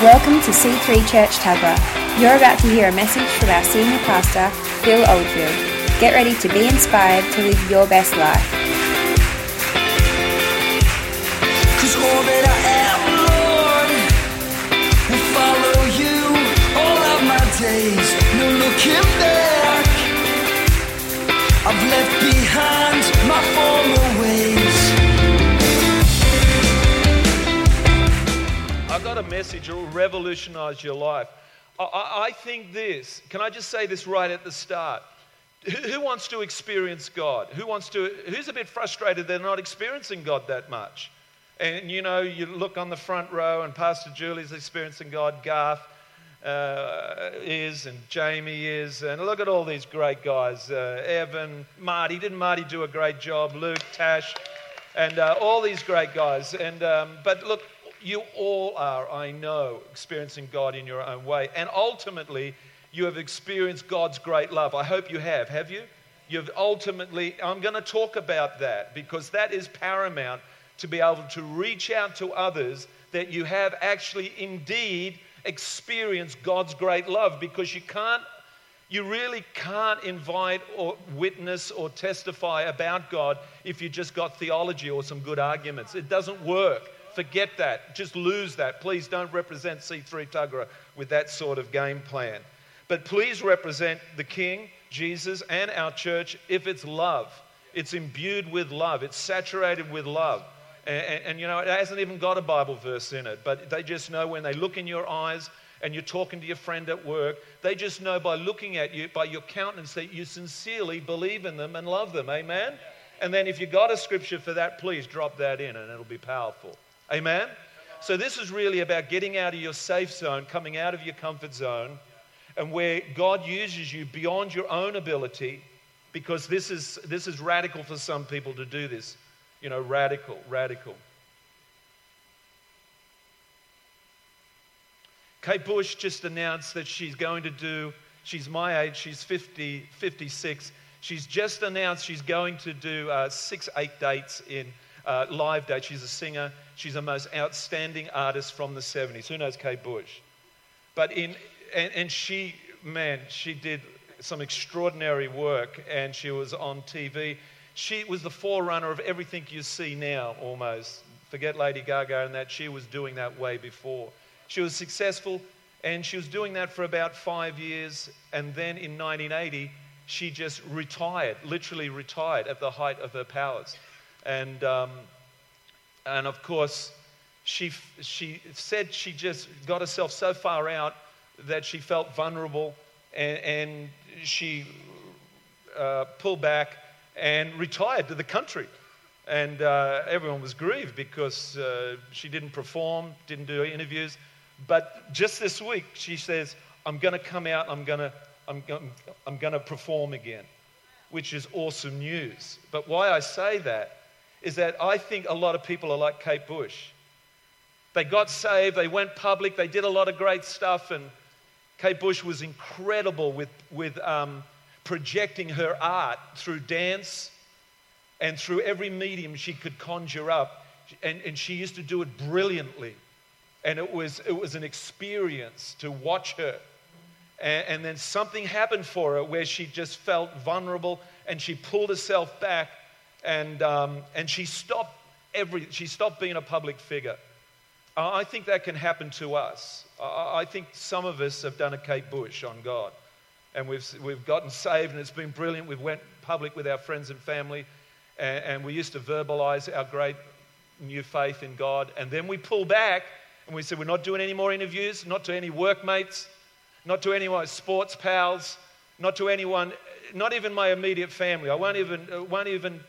Welcome to C3 Church Tuggerah. You're about to hear a message from our senior pastor, Phil Oldfield. Get ready to be inspired to live your best life. I've left behind my former. Got a message that will revolutionize your life. I, I, think this, can I just say this right at the start? Who, who wants to experience God? Who wants to, who's a bit frustrated they're not experiencing God that much? And you know, you look on the front row and Pastor Julie's experiencing God, Garth uh, is, and Jamie is, and look at all these great guys. Uh, Evan, Marty, didn't Marty do a great job? Luke, Tash, and uh, all these great guys. And, um, but look, you all are, I know, experiencing God in your own way. And ultimately, you have experienced God's great love. I hope you have. Have you? You've ultimately, I'm going to talk about that because that is paramount to be able to reach out to others that you have actually indeed experienced God's great love because you can't you really can't invite or witness or testify about God if you just got theology or some good arguments. It doesn't work. Forget that. Just lose that. Please don't represent C3 Tuggerah with that sort of game plan. But please represent the King, Jesus, and our church if it's love. It's imbued with love, it's saturated with love. And, and, and, you know, it hasn't even got a Bible verse in it, but they just know when they look in your eyes and you're talking to your friend at work, they just know by looking at you, by your countenance, that you sincerely believe in them and love them. Amen? And then if you got a scripture for that, please drop that in and it'll be powerful. Amen? So this is really about getting out of your safe zone, coming out of your comfort zone, and where God uses you beyond your own ability, because this is, this is radical for some people to do this. You know, radical, radical. Kate Bush just announced that she's going to do, she's my age, she's 50, 56. She's just announced she's going to do uh, six, eight dates in uh, live dates. She's a singer. She's the most outstanding artist from the 70s. Who knows Kate Bush? But in, and, and she, man, she did some extraordinary work and she was on TV. She was the forerunner of everything you see now almost. Forget Lady Gaga and that. She was doing that way before. She was successful and she was doing that for about five years. And then in 1980, she just retired, literally retired at the height of her powers. And, um, and of course, she, she said she just got herself so far out that she felt vulnerable and, and she uh, pulled back and retired to the country. And uh, everyone was grieved because uh, she didn't perform, didn't do interviews. But just this week, she says, I'm going to come out, I'm going to I'm, I'm going to perform again, which is awesome news. But why I say that is that I think a lot of people are like Kate Bush. They got saved, they went public, they did a lot of great stuff, and Kate Bush was incredible with, with um, projecting her art through dance and through every medium she could conjure up. And, and she used to do it brilliantly. And it was, it was an experience to watch her. And, and then something happened for her where she just felt vulnerable and she pulled herself back and, um, and she, stopped every, she stopped being a public figure. I think that can happen to us. I think some of us have done a Kate Bush on God. And we've, we've gotten saved and it's been brilliant. We've went public with our friends and family. And, and we used to verbalize our great new faith in God. And then we pull back and we say, we're not doing any more interviews, not to any workmates, not to any sports pals, not to anyone, not even my immediate family. I won't even, uh, won't even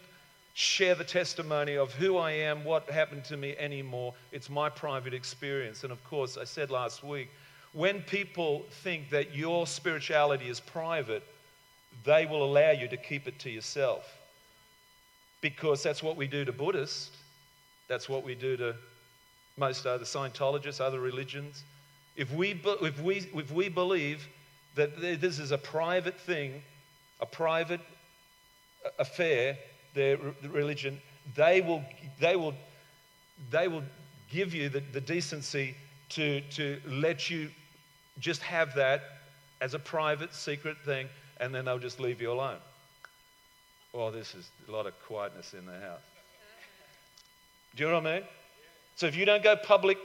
share the testimony of who I am, what happened to me anymore. It's my private experience. And of course, I said last week, when people think that your spirituality is private, they will allow you to keep it to yourself. Because that's what we do to Buddhists, that's what we do to most other Scientologists, other religions. If we, if we, if we believe that this is a private thing, a private affair, their religion, they will, they will, they will give you the, the decency to, to let you just have that as a private, secret thing, and then they'll just leave you alone. Well, this is a lot of quietness in the house. Do you know what I mean? So if you don't go public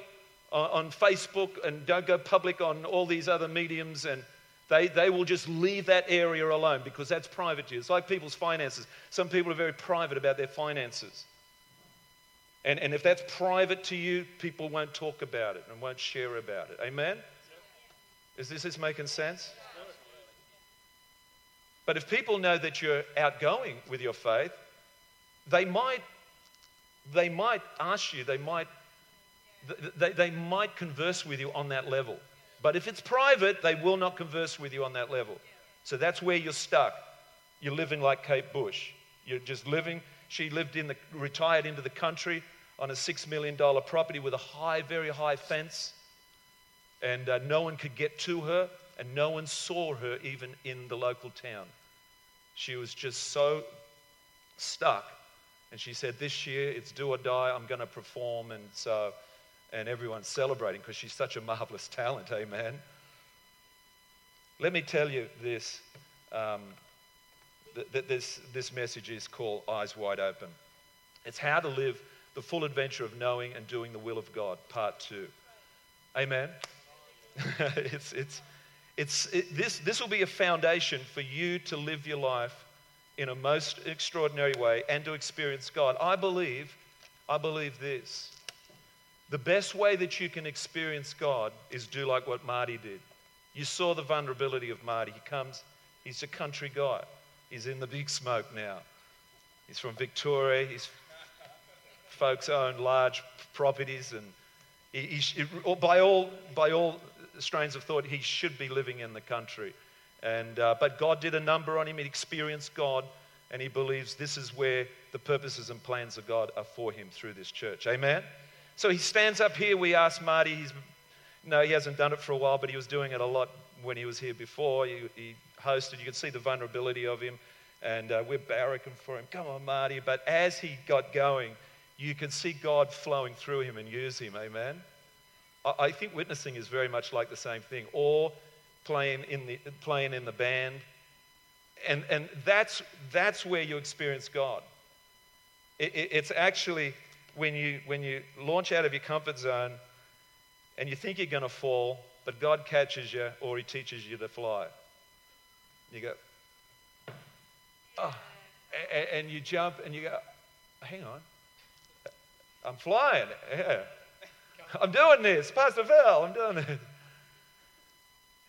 on, on Facebook and don't go public on all these other mediums, and they, they will just leave that area alone because that's private to you. It's like people's finances. Some people are very private about their finances. And, and if that's private to you, people won't talk about it and won't share about it. Amen? Is this is making sense? But if people know that you're outgoing with your faith, they might, they might ask you, they might, they, they might converse with you on that level. But if it's private, they will not converse with you on that level. So that's where you're stuck. You're living like Kate Bush. You're just living. She lived in the, retired into the country on a $6 million property with a high, very high fence. And uh, no one could get to her, and no one saw her even in the local town. She was just so stuck. And she said, This year it's do or die, I'm going to perform. And so, and everyone's celebrating because she's such a marvelous talent, amen. Let me tell you this. Um, that this, this message is called Eyes Wide Open. It's how to live the full adventure of knowing and doing the will of God, part two. Amen. it's, it's, it's, it, this, this will be a foundation for you to live your life in a most extraordinary way and to experience God. I believe, I believe this. The best way that you can experience God is do like what Marty did. You saw the vulnerability of Marty. He comes, he's a country guy. He's in the big smoke now. He's from Victoria. His folks own large properties, and he, he, by, all, by all strains of thought, he should be living in the country. And, uh, but God did a number on him. He experienced God, and he believes this is where the purposes and plans of God are for him through this church. Amen? So he stands up here. We asked Marty, he's, no, he hasn't done it for a while, but he was doing it a lot when he was here before. He, he hosted, you could see the vulnerability of him, and uh, we're barracking for him. Come on, Marty. But as he got going, you can see God flowing through him and use him. Amen? I think witnessing is very much like the same thing, or playing in the, playing in the band. And, and that's, that's where you experience God. It, it, it's actually when you, when you launch out of your comfort zone and you think you're going to fall, but God catches you or He teaches you to fly. You go, ah. oh, and, and you jump and you go, hang on, I'm flying. Yeah. I'm doing this. Pastor Phil, I'm doing this.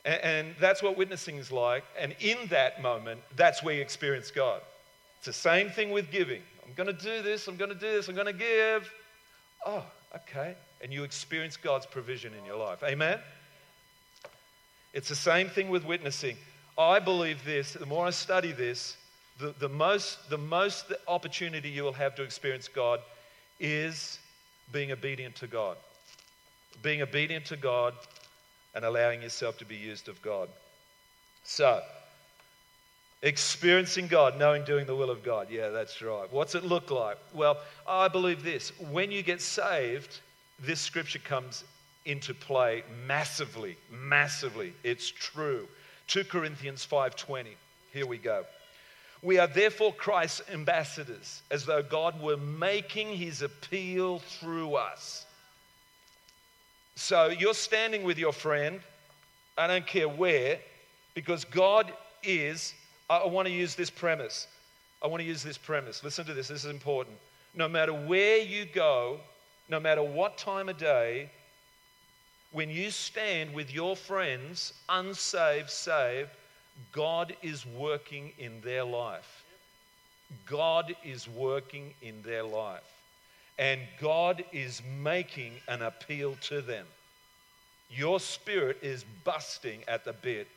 And, and that's what witnessing is like. And in that moment, that's where you experience God. It's the same thing with giving. I'm going to do this, I'm going to do this, I'm going to give. Oh, okay. And you experience God's provision in your life. Amen? It's the same thing with witnessing. I believe this, the more I study this, the, the, most, the most opportunity you will have to experience God is being obedient to God being obedient to God and allowing yourself to be used of God. So, experiencing God, knowing doing the will of God. Yeah, that's right. What's it look like? Well, I believe this. When you get saved, this scripture comes into play massively, massively. It's true. 2 Corinthians 5:20. Here we go. We are therefore Christ's ambassadors, as though God were making his appeal through us. So you're standing with your friend, I don't care where, because God is. I want to use this premise. I want to use this premise. Listen to this, this is important. No matter where you go, no matter what time of day, when you stand with your friends, unsaved, saved, God is working in their life. God is working in their life and God is making an appeal to them. Your spirit is busting at the bit,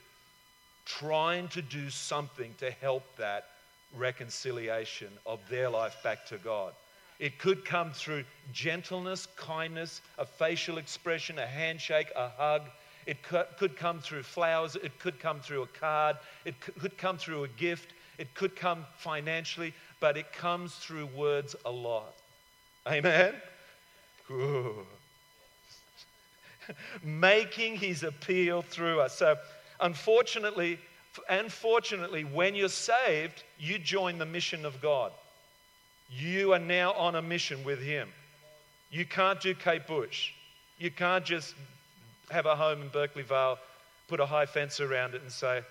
trying to do something to help that reconciliation of their life back to God. It could come through gentleness, kindness, a facial expression, a handshake, a hug. It could come through flowers. It could come through a card. It could come through a gift. It could come financially, but it comes through words a lot. Amen? Making his appeal through us. So, unfortunately, and fortunately, when you're saved, you join the mission of God. You are now on a mission with him. You can't do Kate Bush. You can't just have a home in Berkeley Vale, put a high fence around it, and say,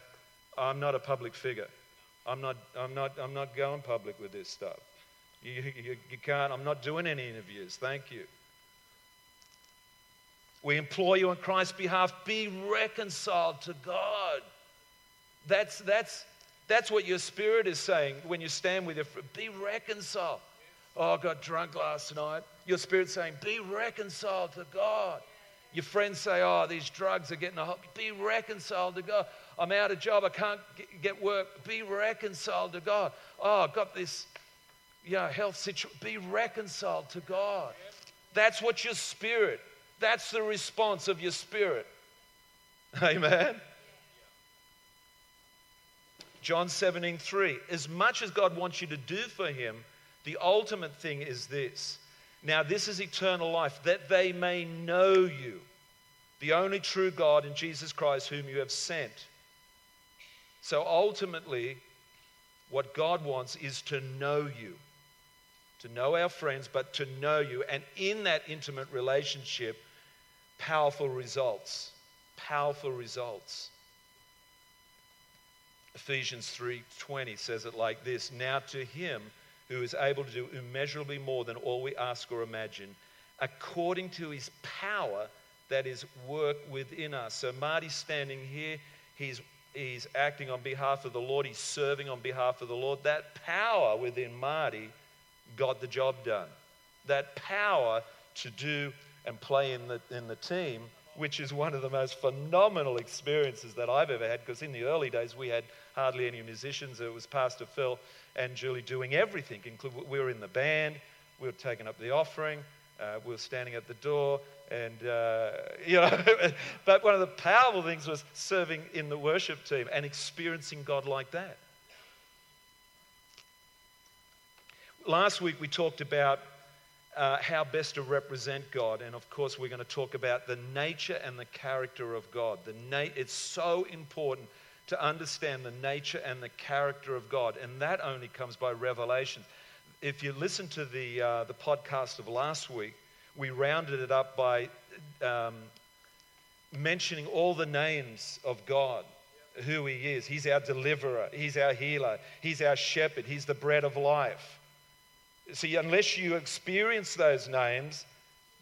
I'm not a public figure. I'm not, I'm not, I'm not going public with this stuff. You, you, you can't, I'm not doing any interviews. Thank you. We implore you on Christ's behalf, be reconciled to God. That's, that's, that's what your spirit is saying when you stand with your friend. Be reconciled. Oh, I got drunk last night. Your spirit's saying, be reconciled to God. Your friends say, oh, these drugs are getting a hold. Be reconciled to God. I'm out of job. I can't get work. Be reconciled to God. Oh, I've got this you know, health situation. Be reconciled to God. That's what your spirit, that's the response of your spirit. Amen. John 17, 3. As much as God wants you to do for him, the ultimate thing is this. Now, this is eternal life, that they may know you, the only true God in Jesus Christ, whom you have sent. So ultimately, what God wants is to know you, to know our friends, but to know you. And in that intimate relationship, powerful results. Powerful results. Ephesians 3:20 says it like this, now to him who is able to do immeasurably more than all we ask or imagine, according to his power that is work within us. So Marty's standing here, he's he's acting on behalf of the Lord, he's serving on behalf of the Lord. That power within Marty got the job done. That power to do and play in the in the team which is one of the most phenomenal experiences that I've ever had because in the early days we had hardly any musicians. It was Pastor Phil and Julie doing everything. Including we were in the band, we were taking up the offering, uh, we were standing at the door, and uh, you know. but one of the powerful things was serving in the worship team and experiencing God like that. Last week we talked about uh, how best to represent God. And of course, we're going to talk about the nature and the character of God. The na- it's so important to understand the nature and the character of God, and that only comes by revelation. If you listen to the, uh, the podcast of last week, we rounded it up by um, mentioning all the names of God, who He is. He's our deliverer, He's our healer, He's our shepherd, He's the bread of life. See, unless you experience those names,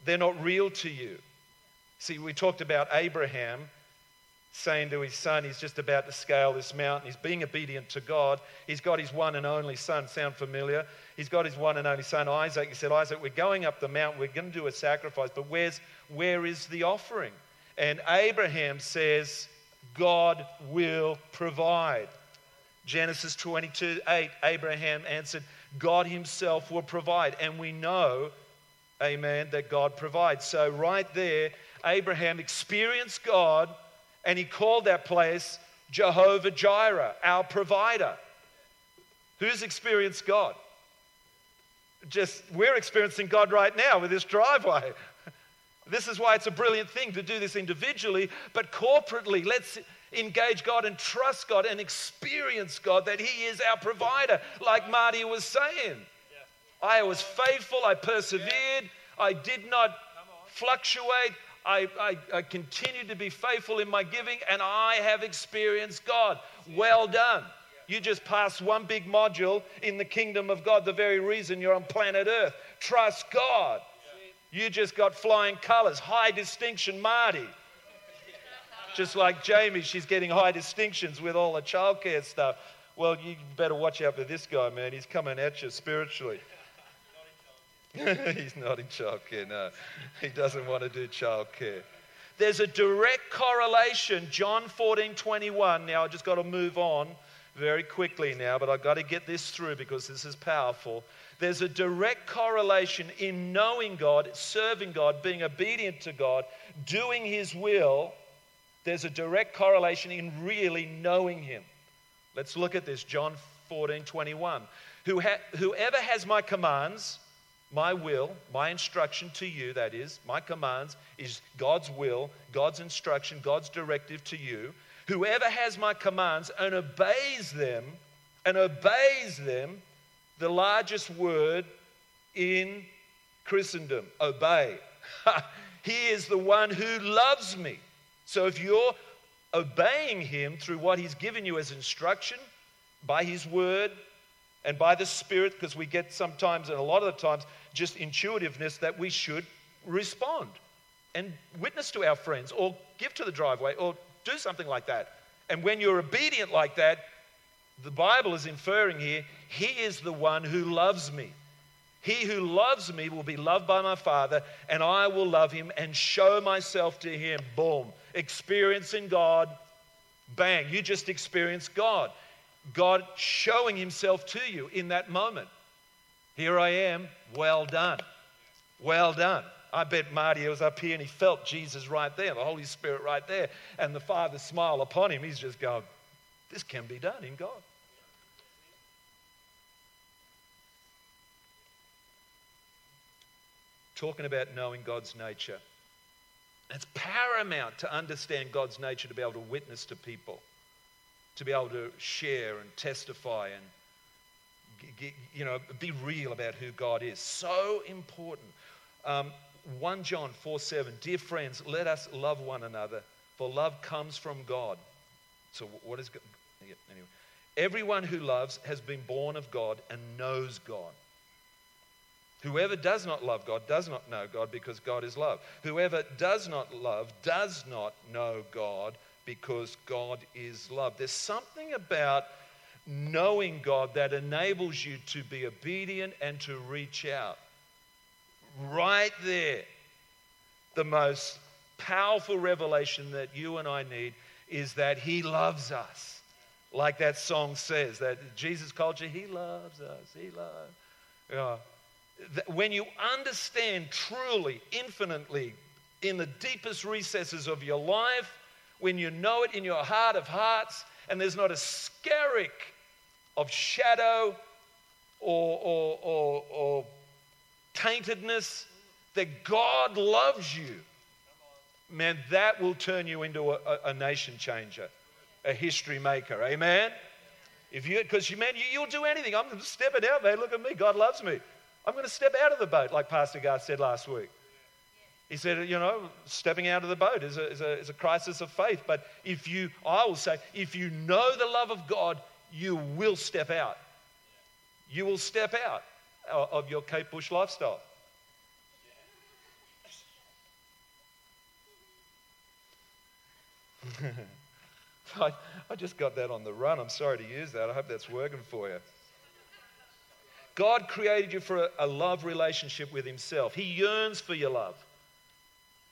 they're not real to you. See, we talked about Abraham saying to his son, he's just about to scale this mountain. He's being obedient to God. He's got his one and only son. Sound familiar? He's got his one and only son, Isaac. He said, Isaac, we're going up the mountain. We're going to do a sacrifice, but where's, where is the offering? And Abraham says, God will provide. Genesis 22 8, Abraham answered, God Himself will provide. And we know, amen, that God provides. So, right there, Abraham experienced God and he called that place Jehovah Jireh, our provider. Who's experienced God? Just, we're experiencing God right now with this driveway. This is why it's a brilliant thing to do this individually, but corporately, let's engage God and trust God and experience God that He is our provider, like Marty was saying. I was faithful, I persevered, I did not fluctuate. I, I, I continued to be faithful in my giving, and I have experienced God. Well done. You just passed one big module in the kingdom of God, the very reason you're on planet Earth. Trust God. You just got flying colors, high distinction, Marty. Just like Jamie, she's getting high distinctions with all the childcare stuff. Well, you better watch out for this guy, man. He's coming at you spiritually. He's not in childcare, no. He doesn't want to do childcare. There's a direct correlation, John 14 21. Now, I just got to move on very quickly now, but I've got to get this through because this is powerful. There's a direct correlation in knowing God, serving God, being obedient to God, doing His will there's a direct correlation in really knowing him. Let's look at this John 14 21. Who ha- whoever has my commands My will, my instruction to you, that is, my commands, is God's will, God's instruction, God's directive to you. Whoever has my commands and obeys them, and obeys them, the largest word in Christendom, obey. he is the one who loves me. So if you're obeying him through what he's given you as instruction, by his word, and by the Spirit, because we get sometimes, and a lot of the times, just intuitiveness that we should respond and witness to our friends or give to the driveway or do something like that. And when you're obedient like that, the Bible is inferring here, He is the one who loves me. He who loves me will be loved by my Father, and I will love him and show myself to him. Boom. Experiencing God. Bang. You just experienced God. God showing himself to you in that moment. Here I am. Well done. Well done. I bet Marty was up here and he felt Jesus right there, the Holy Spirit right there, and the Father's smile upon him. He's just going, This can be done in God. talking about knowing God's nature. It's paramount to understand God's nature to be able to witness to people, to be able to share and testify and you know be real about who God is. So important. Um, 1 John 4 7, dear friends, let us love one another, for love comes from God. So, what is God? Anyway, everyone who loves has been born of God and knows God. Whoever does not love God does not know God because God is love. Whoever does not love does not know God because God is love. There's something about knowing God that enables you to be obedient and to reach out. Right there, the most powerful revelation that you and I need is that He loves us. Like that song says, that Jesus culture, He loves us. He loves. Yeah when you understand truly, infinitely, in the deepest recesses of your life, when you know it in your heart of hearts, and there's not a skerrick of shadow or, or, or, or taintedness, that God loves you, man, that will turn you into a, a, nation changer, a history maker. Amen? If you, because man, you, you'll do anything. I'm stepping out, man. Look at me. God loves me. I'm going to step out of the boat, like Pastor Garth said last week. He said, you know, stepping out of the boat is a, is, a, is a crisis of faith. But if you, I will say, if you know the love of God, you will step out. You will step out of your Kate Bush lifestyle. I, I just got that on the run. I'm sorry to use that. I hope that's working for you. God created you for a, love relationship with Himself. He yearns for your love.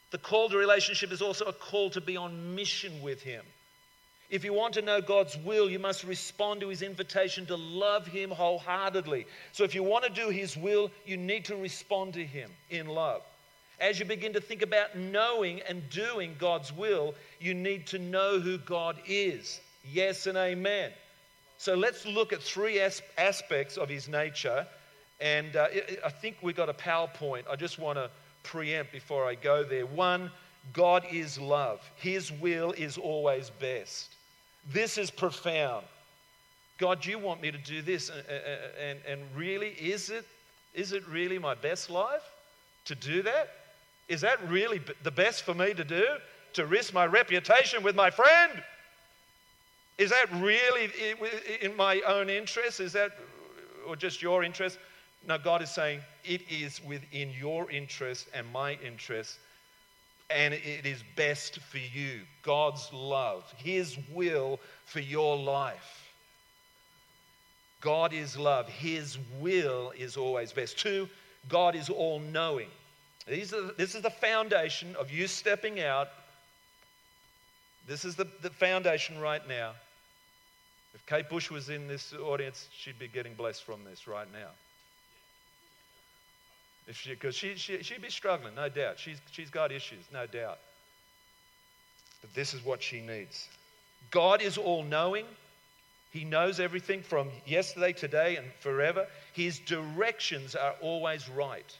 The call to relationship is also a call to be on mission with Him. If you want to know God's will, you must respond to His invitation to love Him wholeheartedly. So, if you want to do His will, you need to respond to Him in love. As you begin to think about knowing and doing God's will, you need to know who God is. Yes and amen. So let's look at three as- aspects of his nature. And uh, I think we've got a PowerPoint. I just want to preempt before I go there. One, God is love, his will is always best. This is profound. God, you want me to do this? And, and, and really, is it, is it really my best life to do that? Is that really the best for me to do? To risk my reputation with my friend? Is that really in my own interest? Is that, or just your interest? No, God is saying it is within your interest and my interest, and it is best for you. God's love, His will for your life. God is love. His will is always best. Two, God is all knowing. This is the foundation of you stepping out. This is the, the foundation right now. If Kate Bush was in this audience, she'd be getting blessed from this right now. If she, because she, she, she'd be struggling, no doubt. She's, she's got issues, no doubt. But this is what she needs God is all knowing, He knows everything from yesterday, today, and forever. His directions are always right.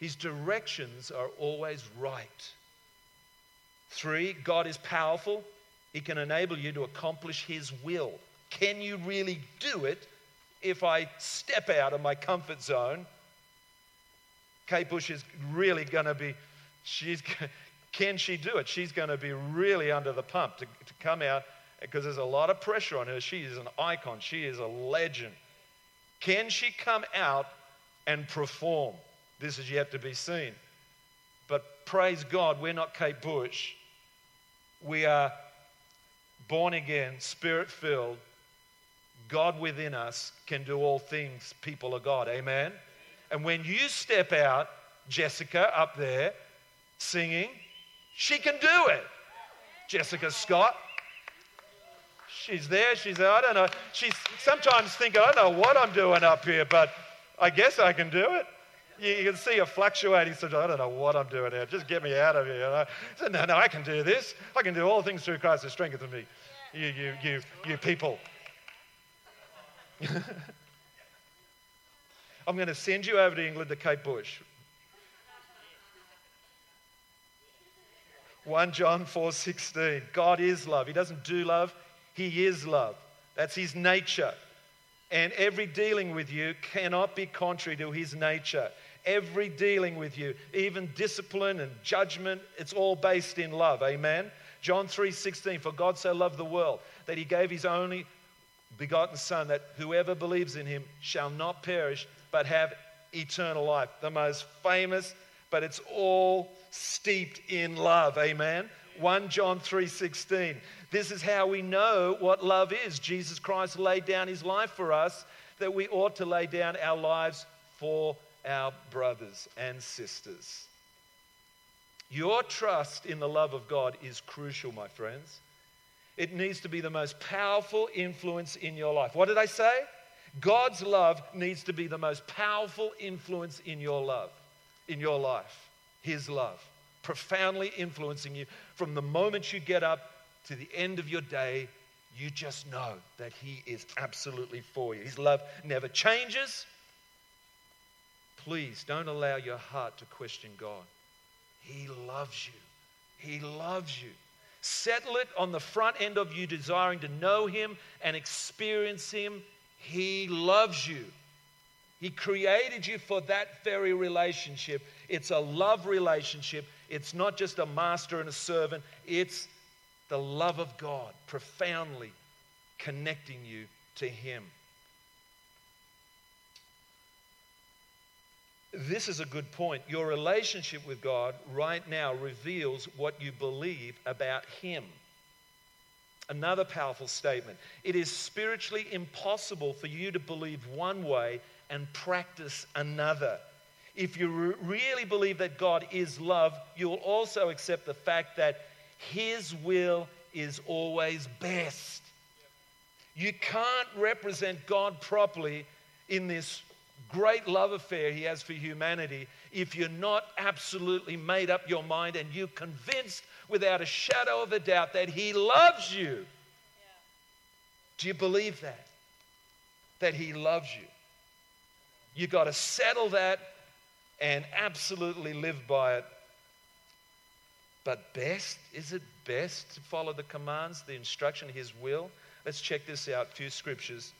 His directions are always right. Three, God is powerful. He can enable you to accomplish His will. Can you really do it if I step out of my comfort zone? Kate Bush is really going to be, she's, can she do it? She's going to be really under the pump to, to come out because there's a lot of pressure on her. She is an icon, she is a legend. Can she come out and perform? This is yet to be seen. But praise God, we're not Kate Bush. We are born again, spirit filled. God within us can do all things, people of God. Amen? And when you step out, Jessica up there singing, she can do it. Jessica Scott. She's there. She's there. I don't know. She's sometimes thinking, I don't know what I'm doing up here, but I guess I can do it. You, you can see her fluctuating. So I don't know what I'm doing here. Just get me out of here. You know? So, no, no, I can do this. I can do all things through Christ who strengthens me. You, you, you, you people. I'm going to send you over to England to Kate Bush. 1 John 4:16. God is love. He doesn't do love, he is love. That's his nature. And every dealing with you cannot be contrary to his nature. Every dealing with you, even discipline and judgment, it's all based in love. Amen. John 3:16 For God so loved the world that he gave his only begotten son that whoever believes in him shall not perish but have eternal life. The most famous, but it's all steeped in love. Amen. 1 John 3:16. This is how we know what love is. Jesus Christ laid down his life for us that we ought to lay down our lives for our brothers and sisters. Your trust in the love of God is crucial, my friends. It needs to be the most powerful influence in your life. What did I say? God's love needs to be the most powerful influence in your love, in your life. His love, profoundly influencing you from the moment you get up to the end of your day. You just know that He is absolutely for you. His love never changes. Please don't allow your heart to question God. He loves you. He loves you. Settle it on the front end of you desiring to know Him and experience Him. He loves you. He created you for that very relationship. It's a love relationship. It's not just a master and a servant, it's the love of God profoundly connecting you to Him. This is a good point. Your relationship with God right now reveals what you believe about Him. Another powerful statement. It is spiritually impossible for you to believe one way and practice another. If you re- really believe that God is love, you will also accept the fact that His will is always best. You can't represent God properly in this great love affair he has for humanity if you're not absolutely made up your mind and you're convinced without a shadow of a doubt that he loves you. Yeah. Do you believe that? That he loves you. You've got to settle that and absolutely live by it. But best, is it best to follow the commands, the instruction, his will? Let's check this out. A few scriptures.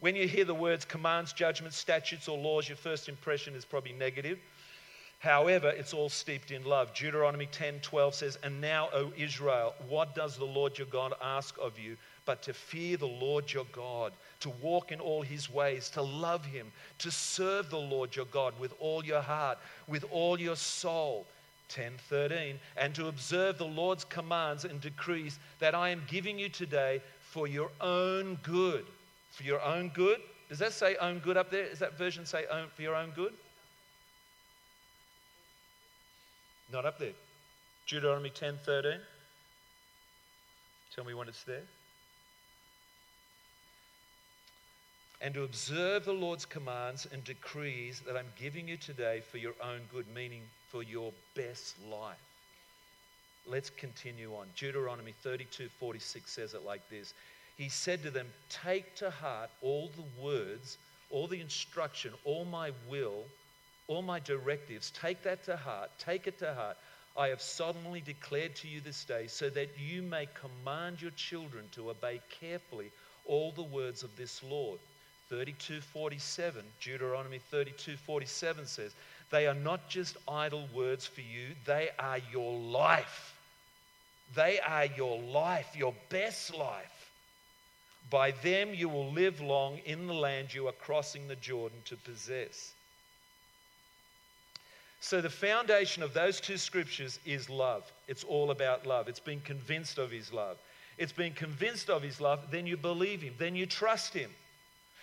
When you hear the words commands, judgments, statutes, or laws, your first impression is probably negative. However, it's all steeped in love. Deuteronomy 10 12 says, And now, O Israel, what does the Lord your God ask of you but to fear the Lord your God, to walk in all his ways, to love him, to serve the Lord your God with all your heart, with all your soul? 10 13, and to observe the Lord's commands and decrees that I am giving you today for your own good for your own good. Does that say own good up there? Does that version say own, for your own good? Not up there. Deuteronomy 10 13. Tell me when it's there. And to observe the Lord's commands and decrees that I'm giving you today for your own good, meaning for your best life. Let's continue on. Deuteronomy 32 46 says it like this he said to them, Take to heart all the words, all the instruction, all my will, all my directives. Take that to heart. Take it to heart. I have solemnly declared to you this day, so that you may command your children to obey carefully all the words of this law. 32:47, Deuteronomy 32:47 says, "They are not just idle words for you, they are your life. They are your life, your best life. By them you will live long in the land you are crossing the Jordan to possess." So, the foundation of those two scriptures is love. It's all about love. It's being convinced of his love. It's being convinced of his love, then you believe him, then you trust him.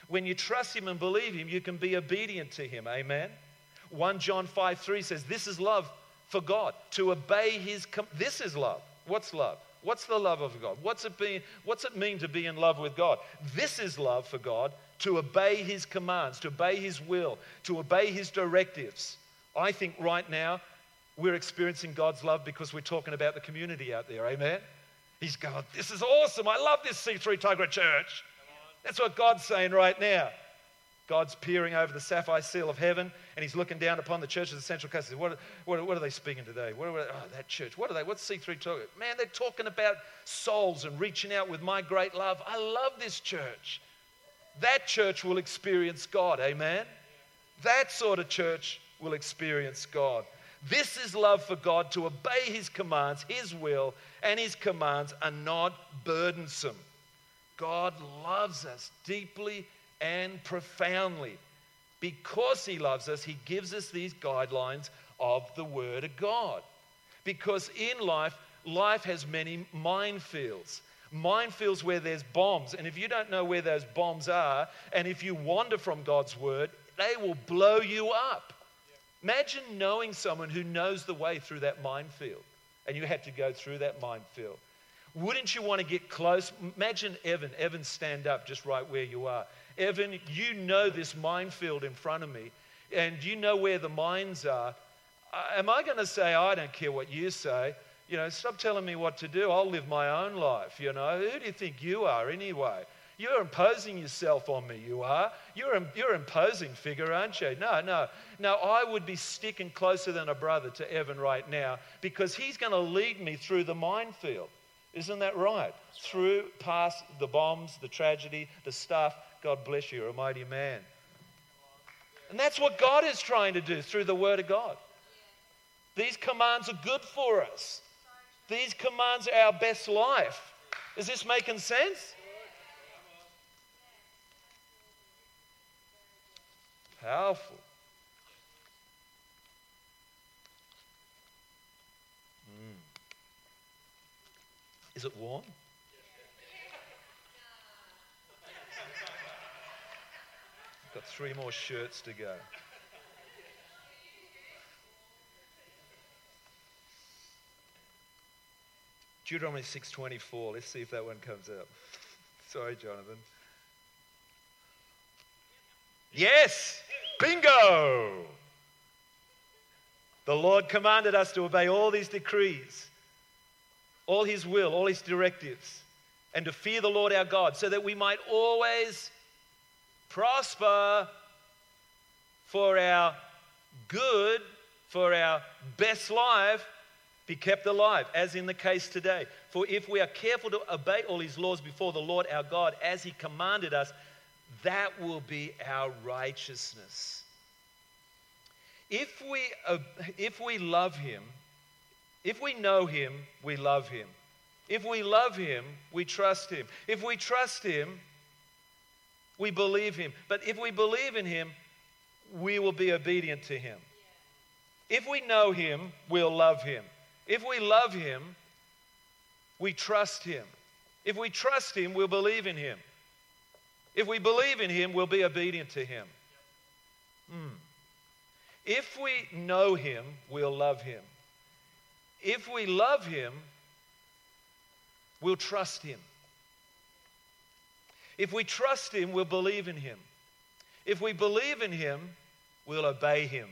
When you trust him and believe him, you can be obedient to him. Amen. 1 John 5 3 says, This is love for God, to obey his. Com- this is love. What's love? What's the love of God? What's it, be, what's it mean to be in love with God? This is love for God, to obey his commands, to obey his will, to obey his directives. I think right now we're experiencing God's love because we're talking about the community out there. Amen? He's going, This is awesome. I love this C3 Tuggerah Church. That's what God's saying right now. God's peering over the sapphire seal of heaven and he's looking down upon the churches of the Central Coast. What, what, what are they speaking today? What, what, oh, that church. What are they? What's C3 talking? Man, they're talking about souls and reaching out with my great love. I love this church. That church will experience God. Amen? That sort of church will experience God. This is love for God to obey His commands, His will, and His commands are not burdensome. God loves us deeply and profoundly. Because He loves us, He gives us these guidelines of the Word of God. Because in life, life has many minefields. Minefields where there's bombs. And if you don't know where those bombs are, and if you wander from God's Word, they will blow you up. Imagine knowing someone who knows the way through that minefield and you had to go through that minefield. Wouldn't you want to get close? Imagine Evan. Evan, stand up just right where you are. Evan, you know this minefield in front of me and you know where the mines are. Am I going to say, I don't care what you say? You know, stop telling me what to do. I'll live my own life. You know, who do you think you are anyway? You're imposing yourself on me, you are. You're, you're imposing figure, aren't you? No, no. No, I would be sticking closer than a brother to Evan right now because he's going to lead me through the minefield. Isn't that right? Through past the bombs, the tragedy, the stuff. God bless you, you're a mighty man. And that's what God is trying to do through the Word of God. These commands are good for us. These commands are our best life. Is this making sense? Powerful. Mm. Is it warm? Got three more shirts to go. Deuteronomy 6:24. Let's see if that one comes up. Sorry, Jonathan. Yes, bingo. The Lord commanded us to obey all these decrees, all His will, all His directives, and to fear the Lord our God, so that we might always prosper for our good, for our best life, be kept alive, as in the case today. For if we are careful to obey all His laws before the Lord our God, as He commanded us, that will be our righteousness. If we, uh, if we love him, if we know him, we love him. If we love him, we trust him. If we trust him, we believe him. But if we believe in him, we will be obedient to him. If we know him, we'll love him. If we love him, we trust him. If we trust him, we'll believe in him. If we believe in him, we'll be obedient to him. Mm. If we know him, we'll love him. If we love him, we'll trust him. If we trust him, we'll believe in him. If we believe in him, we'll obey him.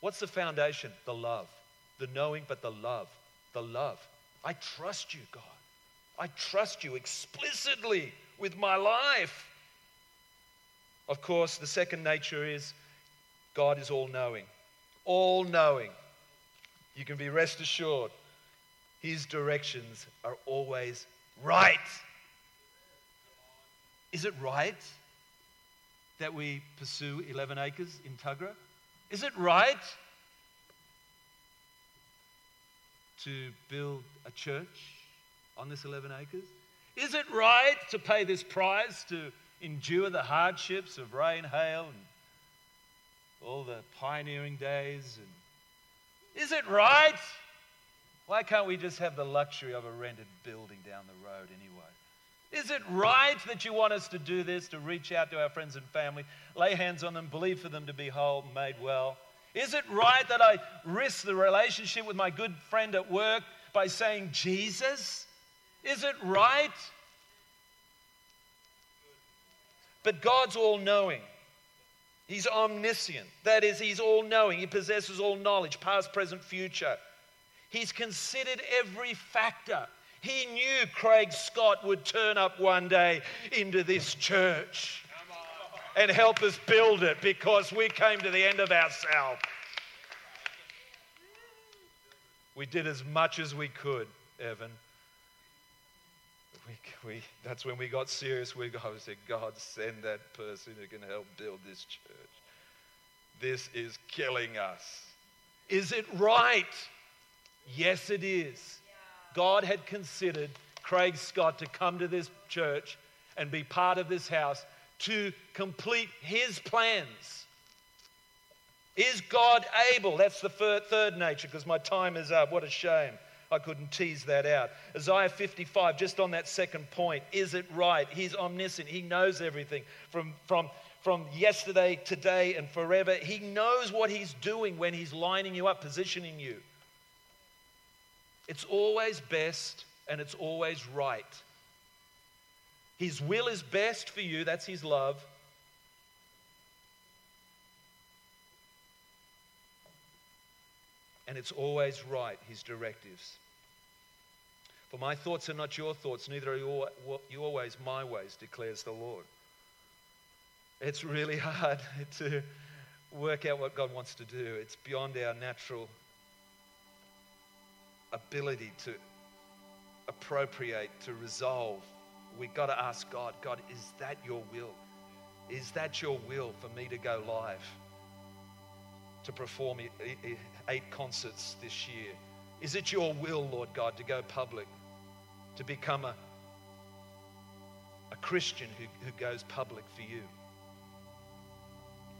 What's the foundation? The love. The knowing, but the love. The love. I trust you, God. I trust you explicitly with my life. Of course, the second nature is God is all knowing. All knowing. You can be rest assured, His directions are always right. Is it right that we pursue 11 acres in Tuggerah? Is it right to build a church on this 11 acres? Is it right to pay this price to endure the hardships of rain, hail, and all the pioneering days? And is it right? Why can't we just have the luxury of a rented building down the road anyway? Is it right that you want us to do this, to reach out to our friends and family, lay hands on them, believe for them to be whole, made well? Is it right that I risk the relationship with my good friend at work by saying Jesus? Is it right? But God's all knowing. He's omniscient. That is, He's all knowing. He possesses all knowledge, past, present, future. He's considered every factor. He knew Craig Scott would turn up one day into this church and help us build it because we came to the end of ourselves. We did as much as we could, Evan. We, we, that's when we got serious. We said, God, send that person who can help build this church. This is killing us. Is it right? Yes, it is. God had considered Craig Scott to come to this church and be part of this house to complete his plans. Is God able? That's the third nature because my time is up. What a shame. I couldn't tease that out. Isaiah 55, just on that second point. Is it right? He's omniscient. He knows everything from, from, from yesterday, today, and forever. He knows what he's doing when he's lining you up, positioning you. It's always best and it's always right. His will is best for you, that's His love. And it's always right, His directives. For my thoughts are not your thoughts, neither are your, your ways my ways, declares the Lord. It's really hard to work out what God wants to do. It's beyond our natural ability to appropriate, to resolve. We've got to ask God, God, is that your will? Is that your will for me to go live? To perform eight concerts this year? Is it your will, Lord God, to go public? To become a, a Christian who, who goes public for you?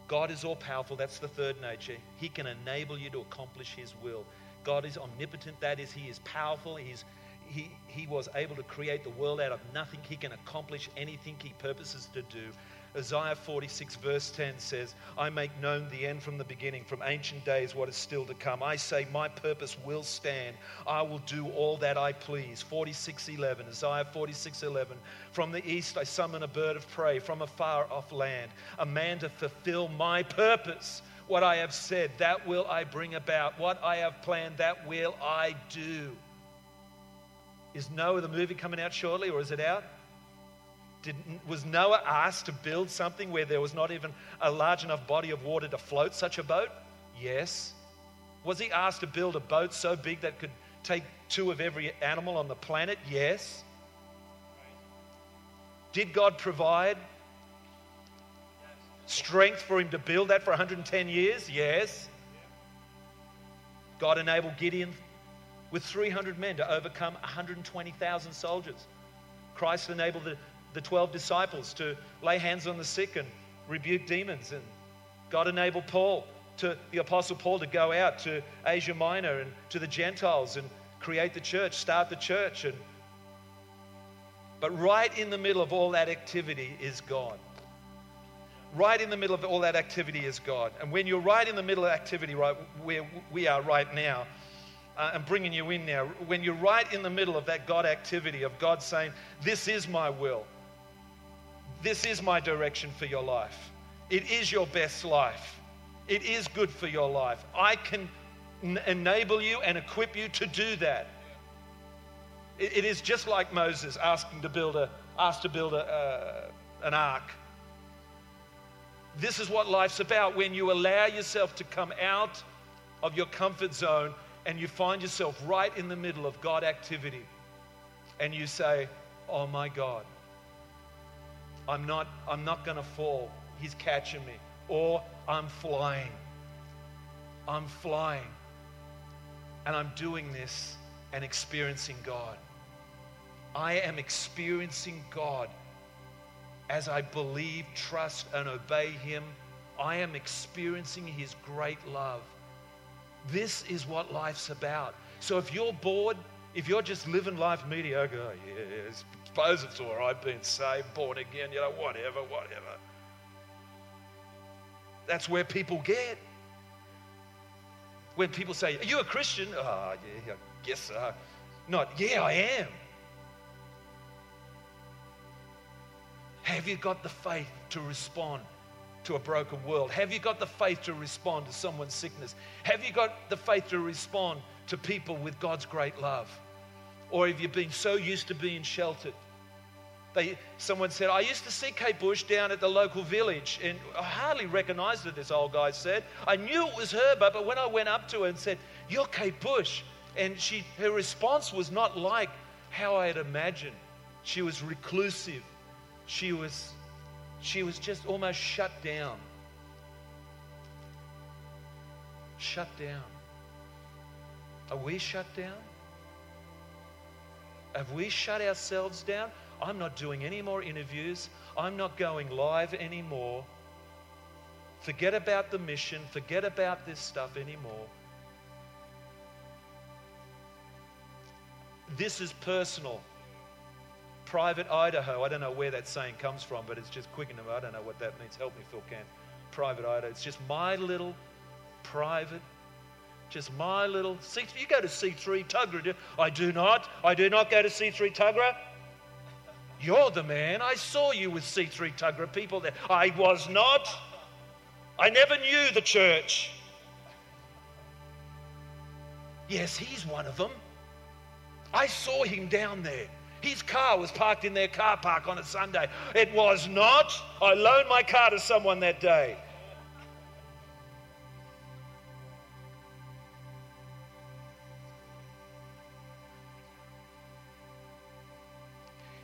God is all powerful. That's the third nature. He can enable you to accomplish His will. God is omnipotent. That is, He is powerful. He's, he, he was able to create the world out of nothing. He can accomplish anything He purposes to do. Isaiah 46, verse 10 says, I make known the end from the beginning, from ancient days, what is still to come. I say, My purpose will stand. I will do all that I please. 46, 11, Isaiah 46, 11. From the east I summon a bird of prey, from a far off land, a man to fulfill my purpose. What I have said, that will I bring about. What I have planned, that will I do. Is Noah the movie coming out shortly or is it out? Did, was Noah asked to build something where there was not even a large enough body of water to float such a boat? Yes. Was he asked to build a boat so big that could take two of every animal on the planet? Yes. Did God provide strength for him to build that for 110 years? Yes. God enabled Gideon with 300 men to overcome 120,000 soldiers. Christ enabled the, the 12 disciples to lay hands on the sick and rebuke demons. And God enabled Paul, to, the Apostle Paul, to go out to Asia Minor and to the Gentiles and create the church, start the church. And, but right in the middle of all that activity is God right in the middle of all that activity is God. And when you're right in the middle of activity, right where we are right now, uh, and bringing you in now, when you're right in the middle of that God activity of God saying, This is my will, this is my direction for your life, it is your best life, it is good for your life. I can n- enable you and equip you to do that. It, it is just like Moses asking to build a, asked to build a, uh, an ark. This is what life's about when you allow yourself to come out of your comfort zone and you find yourself right in the middle of God activity and you say, Oh my God, I'm not, I'm not going to fall. He's catching me. Or I'm flying. I'm flying. And I'm doing this and experiencing God. I am experiencing God as I believe, trust, and obey Him. I am experiencing His great love. This is what life's about. So if you're bored, if you're just living life mediocre, oh, yeah, suppose it's all right being saved, born again, you know, whatever, whatever. That's where people get. When people say, Are you a Christian? Oh, yeah, I guess so. Not, yeah, I am. Have you got the faith to respond to a broken world? Have you got the faith to respond to someone's sickness? Have you got the faith to respond to people with God's great love? Or have you been so used to being sheltered? They, someone said, I used to see Kate Bush down at the local village, and I hardly recognized her, this old guy said. I knew it was her, but, but when I went up to her and said, You're Kate Bush, and she, her response was not like how I had imagined. She was reclusive. She was, she was just almost shut down. Shut down. Are we shut down? Have we shut ourselves down? I'm not doing any more interviews. I'm not going live anymore. Forget about the mission. Forget about this stuff anymore. This is personal. Private Idaho. I don't know where that saying comes from, but it's just quick enough. I don't know what that means. Help me, Phil Can. Private Idaho. It's just my little private just my little C3. You go to C3 Tuggerah. I do not. I do not go to C3 Tuggerah. You're the man. I saw you with C3 Tuggerah people there. I was not. I never knew the church. Yes, he's one of them. I saw him down there. His car was parked in their car park on a Sunday. It was not. I loaned my car to someone that day.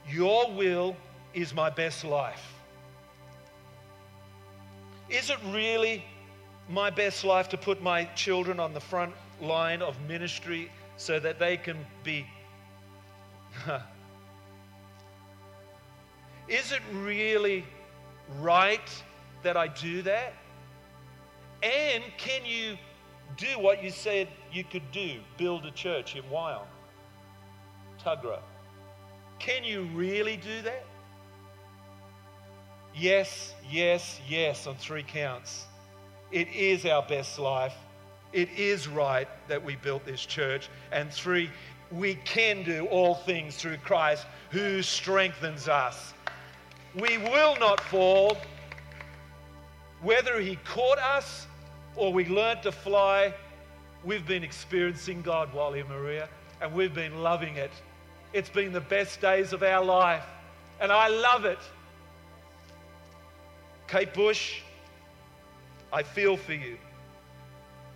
Your will is my best life. Is it really my best life to put my children on the front line of ministry so that they can be. Is it really right that I do that? And can you do what you said you could do? Build a church in Wyong, Tuggerah. Can you really do that? Yes, yes, yes, on three counts. It is our best life. It is right that we built this church. And three, we can do all things through Christ who strengthens us. We will not fall. Whether He caught us or we learned to fly, we've been experiencing God, Wally and Maria, and we've been loving it. It's been the best days of our life, and I love it. Kate Bush, I feel for you.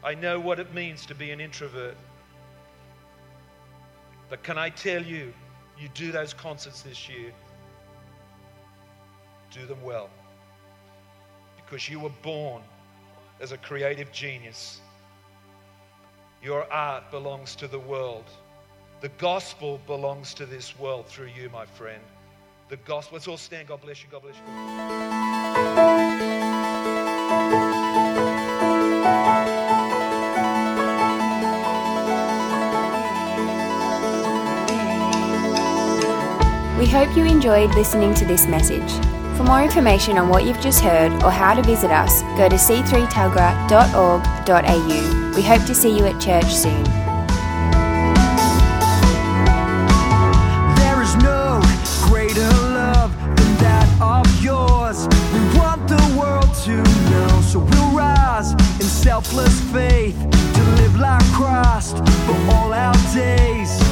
I know what it means to be an introvert. But can I tell you, you do those concerts this year, do them well. Because you were born as a creative genius. Your art belongs to the world. The gospel belongs to this world through you, my friend. The gospel. Let's all stand. God bless you. God bless you. We hope you enjoyed listening to this message. For more information on what you've just heard or how to visit us, go to c3tuggerah.org.au. We hope to see you at church soon. There is no greater love than that of yours. We want the world to know, so we'll rise in selfless faith to live like Christ for all our days.